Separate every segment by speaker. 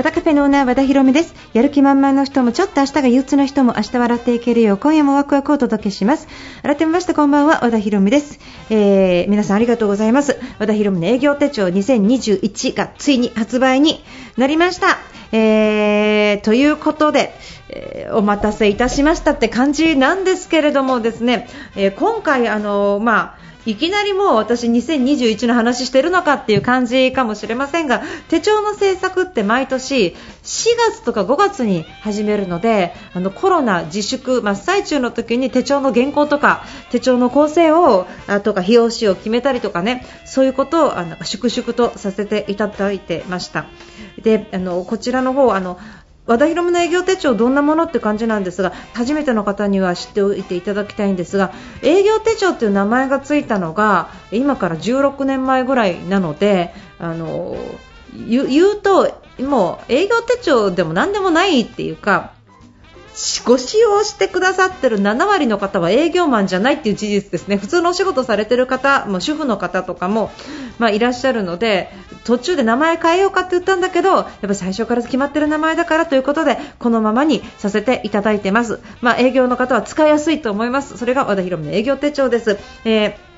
Speaker 1: 和田カフェのオーナー和田博美です。やる気満々の人もちょっと明日が憂鬱の人も明日笑っていけるよう今夜もワクワクをお届けします。改めましてこんばんは和田博美です、えー、皆さんありがとうございます。和田博美の営業手帳2021がついに発売になりました。えー、ということで、えー、お待たせいたしましたって感じなんですけれどもですね、えー、今回あのまあいきなりもう私2021の話してるのかっていう感じかもしれませんが手帳の制作って毎年4月とか5月に始めるのであのコロナ自粛真っ最中の時に手帳の原稿とか手帳の構成をあとか費用紙を決めたりとかねそういうことをあの粛々とさせていただいてました。であのこちらの方あの和田博の営業手帳どんなものって感じなんですが初めての方には知っておいていただきたいんですが営業手帳という名前がついたのが今から16年前ぐらいなのであの言うともう営業手帳でも何でもないっていうかご使用してくださってる7割の方は営業マンじゃないっていう事実ですね。普通のお仕事されてる方も主婦の方とかも、まあ、いらっしゃるので途中で名前変えようかって言ったんだけどやっぱ最初から決まってる名前だからということでこのままにさせていただいてます、まあ、営業の方は使いやすいと思います。それが和田博美の営業手帳です、えー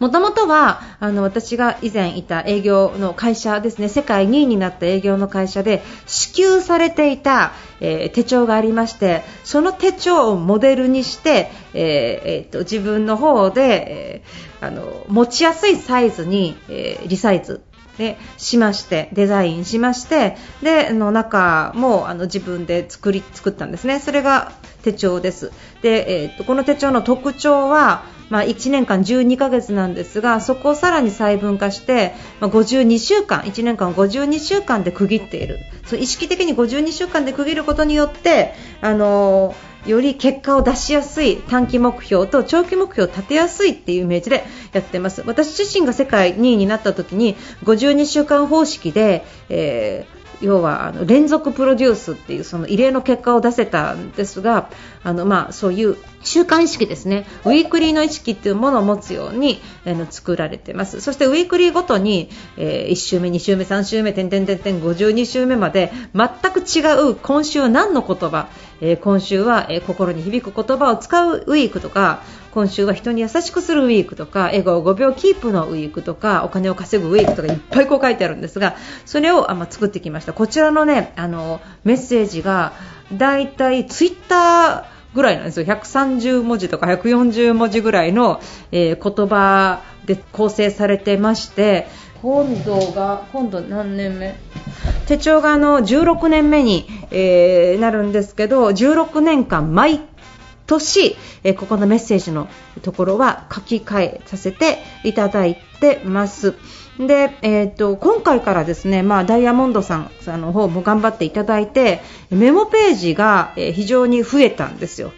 Speaker 1: もともとはあの私が以前いた営業の会社ですね。世界2位になった営業の会社で支給されていた、えー、手帳がありましてその手帳をモデルにして、えーえー、と自分の方で、えー、あの持ちやすいサイズに、えー、リサイズでしましてデザインしましてでの中もあの自分で作り作ったんですね。それが手帳です。で、えー、この手帳の特徴はまあ、1年間12ヶ月なんですがそこをさらに細分化して、まあ、52週間1年間52週間で区切っている。そ意識的に52週間で区切ることによってあのより結果を出しやすい短期目標と長期目標を立てやすいっていうイメージでやってます。私自身が世界2位になった時に52週間方式で、えー要はあの連続プロデュースっていうその異例の結果を出せたんですがあの、まあ、そういう習慣意識ですね。ウィークリーの意識っていうものを持つように、あの作られてます。そしてウィークリーごとに、えー、1週目、2週目、3週目、点々点々52週目まで全く違う今週は何の言葉、えー、今週は、えー、心に響く言葉を使うウィークとか今週は人に優しくするウィークとか笑顔5秒キープのウィークとかお金を稼ぐウィークとかいっぱいこう書いてあるんですがそれをあ、ま作ってきました。こちらのねあのメッセージがだいたいツイッターぐらいなんですよ。130文字とか140文字ぐらいの、えー、言葉で構成されてまして今度が今度何年目？手帳があの16年目に、えー、なるんですけど16年間毎年、えー、ここのメッセージのところは書き換えさせていただいてます。で、えーと、今回からですね、まあ、ダイヤモンドさんの方も頑張っていただいてメモページが非常に増えたんですよ。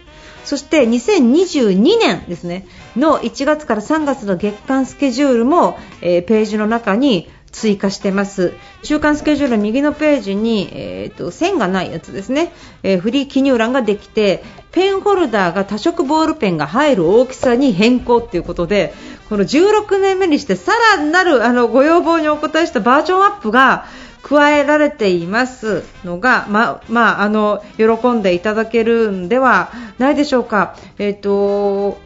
Speaker 1: そして2022年ですねの1月から3月の月間スケジュールも、えー、ページの中に追加してます週間スケジュールの右のページに、えーと、線がないやつですね、えー、フリー記入欄ができてペンホルダーが多色ボールペンが入る大きさに変更ということでこの16年目にしてさらなるあのご要望にお答えしたバージョンアップが加えられていますのが、ままあ、の喜んでいただけるんではないでしょうか。えっ、ー、と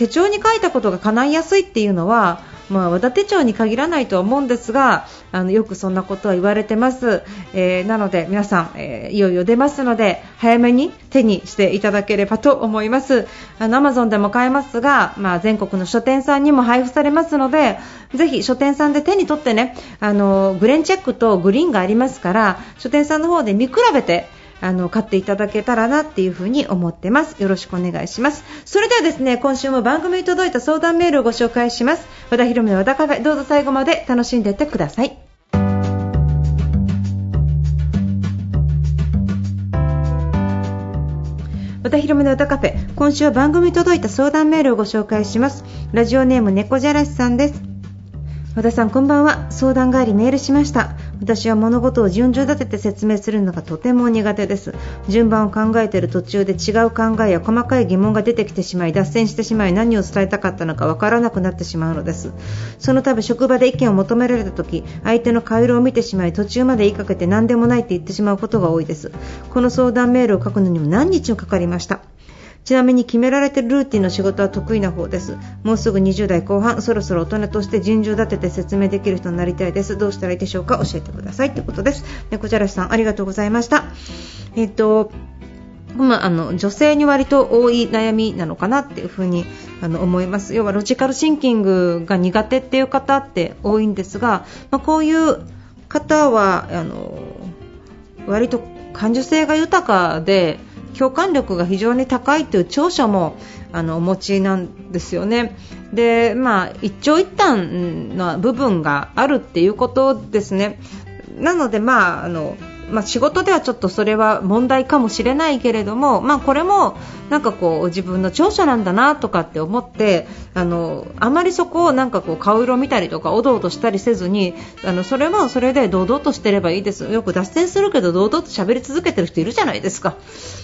Speaker 1: 手帳に書いたことが叶いやすいっていうのはまあ、和田手帳に限らないとは思うんですがあのよくそんなことは言われてます、えー、なので皆さん、えー、いよいよ出ますので早めに手にしていただければと思います。あの Amazon でも買えますが、まあ、全国の書店さんにも配布されますのでぜひ書店さんで手に取ってねあのグレンチェックとグリーンがありますから書店さんの方で見比べてあの買っていただけたらなっていうふうに思ってます。よろしくお願いします。それではですね、今週も番組に届いた相談メールをご紹介します。和田博美の和田カフェ、どうぞ最後まで楽しんでいってください。和田博美の歌カフェ今週は番組に届いた相談メールをご紹介しますラジオネーム猫じゃらしさんです和田さんこんばんは相談帰りメールしました私は物事を順序立てて説明するのがとても苦手です。順番を考えている途中で違う考えや細かい疑問が出てきてしまい脱線してしまい何を伝えたかったのかわからなくなってしまうのです。その度職場で意見を求められた時相手の顔色を見てしまい途中まで言いかけて何でもないって言ってしまうことが多いです。この相談メールを書くのにも何日もかかりました。ちなみに決められてるルーティンの仕事は得意な方です。もうすぐ20代後半そろそろ大人として順序立てて説明できる人になりたいです。どうしたらいいでしょうか？教えてくださいということです。猫じゃらしさんありがとうございました。えっ、とまあ、あの女性に割と多い悩みなのかなっていうふうにあの思います。要はロジカルシンキングが苦手っていう方って多いんですが、まあ、こういう方はあの割と感受性が豊かで共感力が非常に高いという長所もあのお持ちなんですよね。で、まあ、一長一短な部分があるっていうことですね。なので、まあ、あのまあ、仕事ではちょっとそれは問題かもしれないけれども、まあ、これもなんかこう自分の長所なんだなとかって思ってあのあまりそこをなんかこう顔色見たりとかおどおどしたりせずにあのそれはそれで堂々としてればいいです。よく脱線するけど堂々と喋り続けてる人いるじゃないですか。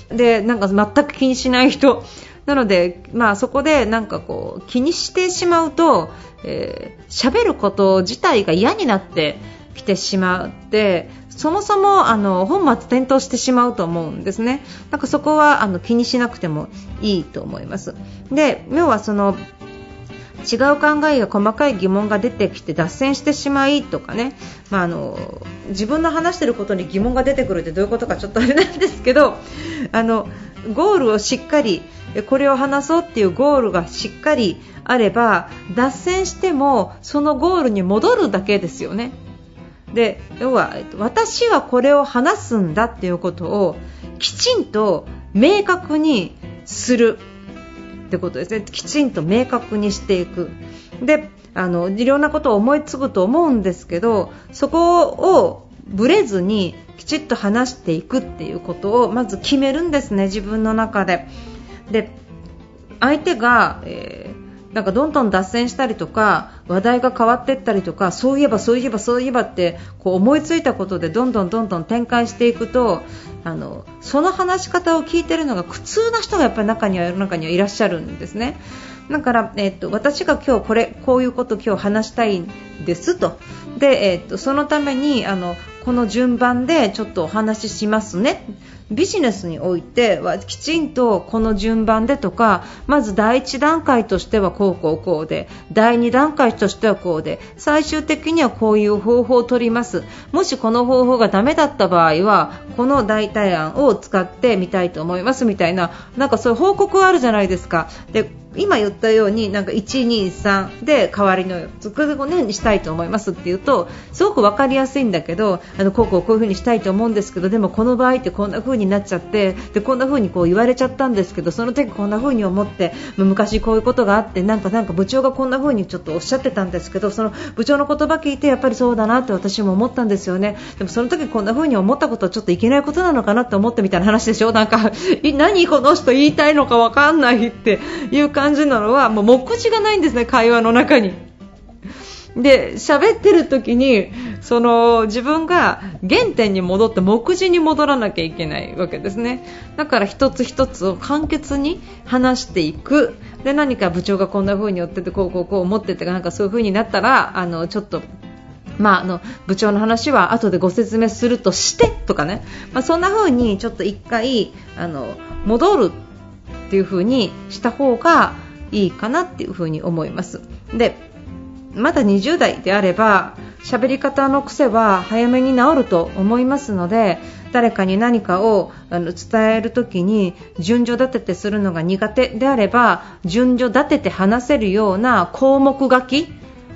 Speaker 1: でなんか全く気にしない人。なので、まあ、そこでなんかこう気にしてしまうと喋、えー、ること自体が嫌になってきてしまってそもそもあの本末転倒してしまうと思うんですね。なんかそこはあの気にしなくてもいいと思います。で、要はその違う考えや細かい疑問が出てきて脱線してしまいとかね、まあ、あの自分の話していることに疑問が出てくるってどういうことかちょっとあれなんですけどあのゴールをしっかりこれを話そうっていうゴールがしっかりあれば脱線してもそのゴールに戻るだけですよね。で要は私はこれを話すんだっていうことをきちんと明確にするってことですね。きちんと明確にしていく。であのいろんなことを思いつくと思うんですけどそこをぶれずにきちっと話していくっていうことをまず決めるんですね自分の中で。で相手が、えーなんかどんどん脱線したりとか話題が変わっていったりとかそういえばそういえばそういえばってこう思いついたことでどんどんどんどん展開していくとあのその話し方を聞いているのが苦痛な人がやっぱり中には世の中にはいらっしゃるんですね。だから、えっと、私が今日これこういうことを今日話したいんですとで、えっと、そのためにあのこの順番でちょっとお話ししますね。ビジネスにおいてはきちんとこの順番でとかまず第1段階としてはこうこうこうで第2段階としてはこうで最終的にはこういう方法を取ります。もしこの方法がダメだった場合はこの代替案を使ってみたいと思います。みたいななんかそういう報告はあるじゃないですか。で今言ったようになんか1、2、3で代わりの4つこれねにしたいと思いますっていうとすごく分かりやすいんだけどあのこうこうこういう風にしたいと思うんですけどでもこの場合ってこんな風になっちゃってでこんな風にこう言われちゃったんですけどその時こんな風に思って昔こういうことがあってなんかなんか部長がこんな風にちょっとおっしゃってたんですけどその部長の言葉聞いてやっぱりそうだなって私も思ったんですよねでもその時こんな風に思ったことはちょっといけないことなのかなって思ってみたいな話でしょ？なんか何この人言いたいのか分かんないっていう感じなのはもう目次がないんですね会話の中に。で喋ってる時にその自分が原点に戻って目次に戻らなきゃいけないわけですね。だから一つ一つを簡潔に話していく。で何か部長がこんな風に言っててこうこうこう思っててなんかそういう風になったらあのちょっとまあ、あの部長の話は後でご説明するとしてとかね、まあ、そんな風にちょっと1回あの戻るっていう風にした方がいいかなっていう風に思います。でまだ20代であれば喋り方の癖は早めに治ると思いますので誰かに何かをあの伝えるときに順序立ててするのが苦手であれば順序立てて話せるような項目書き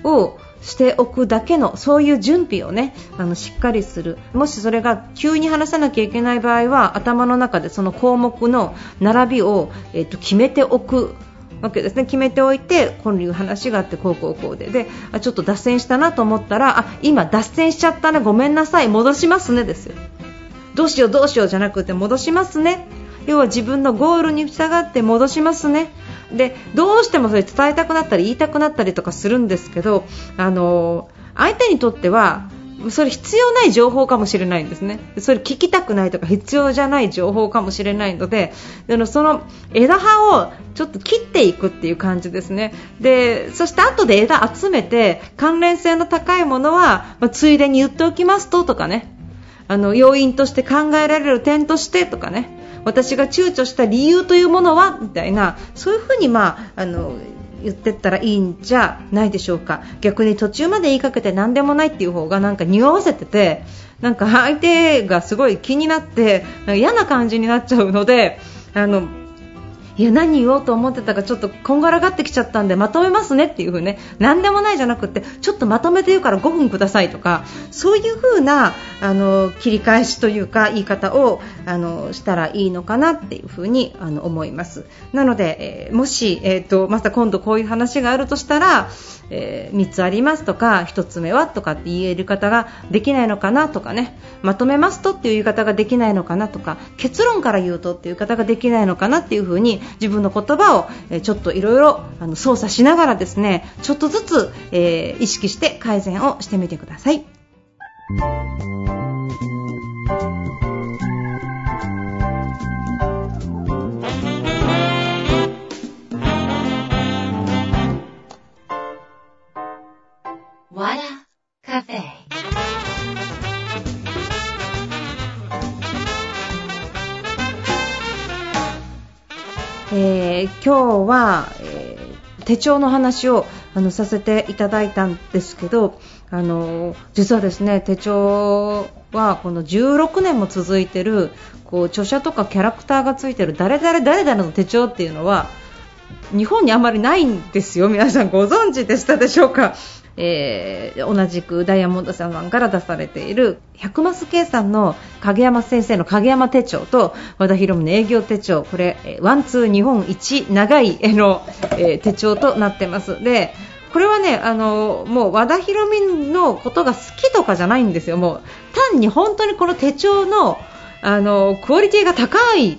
Speaker 1: をしておくだけのそういう準備をねあのしっかりする。もしそれが急に話さなきゃいけない場合は頭の中でその項目の並びを、えっと、決めておく。わけですね。決めておいてこういう話があってこうこうこうで。であちょっと脱線したなと思ったらあ今脱線しちゃったね。ごめんなさい。戻しますね。ですよ。どうしようどうしようじゃなくて戻しますね。要は自分のゴールに従って戻しますね。でどうしてもそれ伝えたくなったり言いたくなったりとかするんですけどあの相手にとってはそれ必要ない情報かもしれないんですね。それ聞きたくないとか必要じゃない情報かもしれないので、その枝葉をちょっと切っていくっていう感じですね。で、そして後で枝集めて関連性の高いものは、まあ、ついでに言っておきますととかね。あの要因として考えられる点としてとかね。私が躊躇した理由というものはみたいなそういうふうに、まあ、あの言ってったらいいんじゃないでしょうか。逆に途中まで言いかけて何でもないっていう方がなんか匂わせててなんか相手がすごい気になって嫌な感じになっちゃうのであのいや何言おうと思ってたかちょっとこんがらがってきちゃったんでまとめますねっていう風ね。何でもないじゃなくてちょっとまとめて言うから5分くださいとかそういう風なあの切り返しというか言い方をあのしたらいいのかなっていう風にあの思います。なので、えー、もし、えーと、また今度こういう話があるとしたら、えー、3つありますとか1つ目はとかって言える方ができないのかなとかね。まとめますとっていう言い方ができないのかなとか結論から言うとっていう方ができないのかなっていう風に自分の言葉をちょっといろいろ操作しながらですねちょっとずつ、えー、意識して改善をしてみてください。今日は、えー、手帳の話をあのさせていただいたんですけどあの実はですね手帳はこの16年も続いてるこう著者とかキャラクターがついてる誰々誰々の手帳っていうのは日本にあまりないんですよ。皆さんご存知でしたでしょうか？えー、同じくダイヤモンドさんから出されている百マス計算の影山先生の影山手帳と和田博美の営業手帳これワンツー日本一長い絵の、えー、手帳となってます。でこれはねあのもう和田博美のことが好きとかじゃないんですよ。もう単に本当にこの手帳のあのクオリティが高い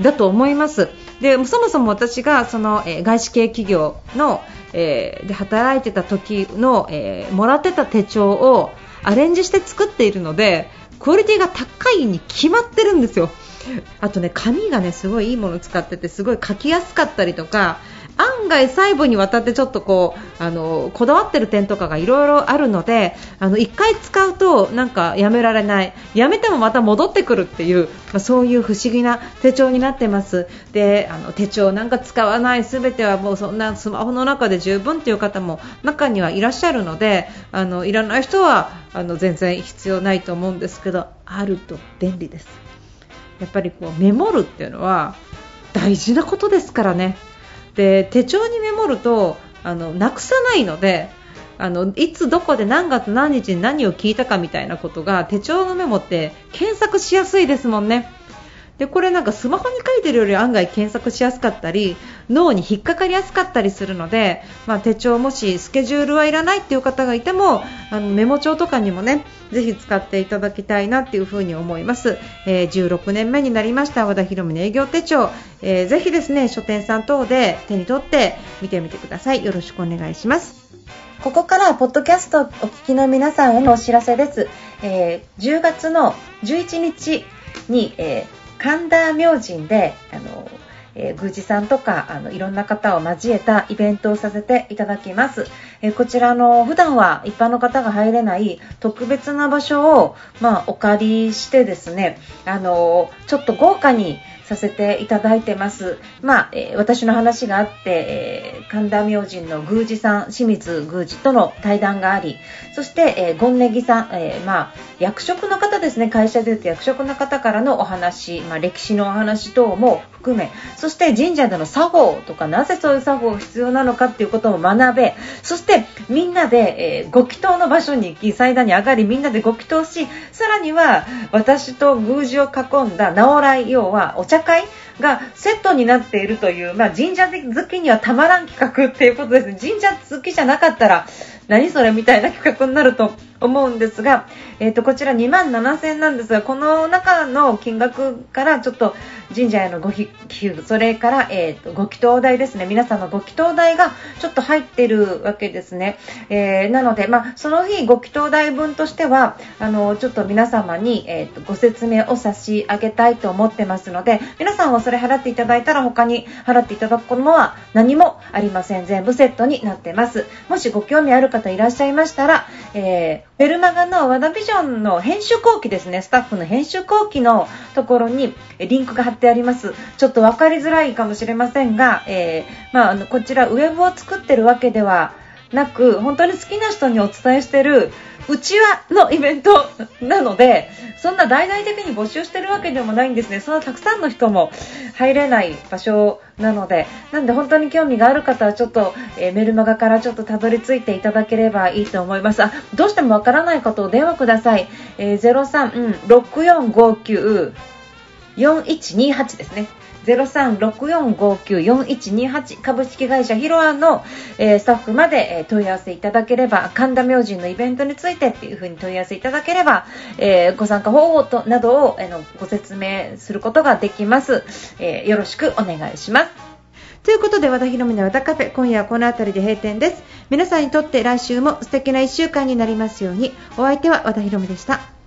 Speaker 1: だと思いますでそもそも私がその、えー、外資系企業のえー、で働いてた時の、えー、もらってた手帳をアレンジして作っているのでクオリティが高いに決まってるんですよ。あとね紙がねすごいいいものを使っててすごい書きやすかったりとか案外細部にわたってちょっとこうあのこだわってる点とかがいろいろあるのであの1回使うとなんかやめられないやめてもまた戻ってくるっていう、まあ、そういう不思議な手帳になってますであの手帳なんか使わない全てはもうそんなスマホの中で十分っていう方も中にはいらっしゃるのであのいらない人はあの全然必要ないと思うんですけどあると便利です。やっぱりこうメモるっていうのは大事なことですからね。で手帳にメモるとあのなくさないのであのいつどこで何月何日に何を聞いたかみたいなことが手帳のメモって検索しやすいですもんね。でこれなんかスマホに書いてるより案外検索しやすかったり脳に引っかかりやすかったりするので、まあ、手帳もしスケジュールはいらないっていう方がいてもあのメモ帳とかにもねぜひ使っていただきたいなっていうふに思います、えー、16年目になりました和田博美の営業手帳、えー、ぜひですね書店さん等で手に取って見てみてください。よろしくお願いします。ここからポッドキャストお聞きの皆さんへのお知らせです、えー、10月の11日に、えー神田明神であの、えー、宮司さんとかあのいろんな方を交えたイベントをさせていただきます、えー、こちらの普段は一般の方が入れない特別な場所を、まあ、お借りしてですねあのちょっと豪華にさせていただいてます。まあ、えー、私の話があって、えー、神田明神の宮司さん、清水宮司との対談があり、そして、えー、ゴンネギさん、えー、まあ、役職の方ですね、会社でいうと役職の方からのお話、まあ、歴史のお話等も含め、そそして神社での作法とか、なぜそういう作法が必要なのかっていうことも学べ、そしてみんなで、えー、ご祈祷の場所に行き、祭壇に上がり、みんなでご祈祷し、さらには私と宮司を囲んだ直来、要はお茶会がセットになっているという、まあ、神社好きにはたまらん企画っていうことですね。神社好きじゃなかったら、何それみたいな企画になると思うんですが、えー、とこちら2万7000円なんですがこの中の金額からちょっと神社へのご寄付それから、えー、とご祈祷代ですね。皆さんのご祈祷代がちょっと入ってるわけですね、えー、なので、まあ、その日ご祈祷代分としてはあのちょっと皆様に、えー、とご説明を差し上げたいと思ってますので皆さんはそれ払っていただいたら他に払っていただくものは何もありません。全部セットになってます。もしご興味ある方いらっしゃいましたら、えー、メルマガのワダビジョンの編集後期ですね。スタッフの編集後期のところにリンクが貼ってあります。ちょっとわかりづらいかもしれませんが、えー、まあ、こちらウェブを作ってるわけではなく本当に好きな人にお伝えしてるうちわのイベントなのでそんな大々的に募集してるわけでもないんですね。そのたくさんの人も入れない場所なので。なんで本当に興味がある方はちょっと、えー、メルマガからちょっとたどり着いていただければいいと思います。あどうしてもわからない方を電話ください、えー、03、うん、6459、4128ですね。0364594128株式会社ヒロアの、えー、スタッフまで、え、問い合わせいただければ神田明神のイベントについてっていう風に問い合わせいただければ、えー、ご参加方法となどを、えー、ご説明することができます、えよろしくお願いします。ということで和田ヒ美の和田カフェ今夜はこの辺りで閉店です。皆さんにとって来週も素敵な1週間になりますように。お相手は和田ヒ美でした。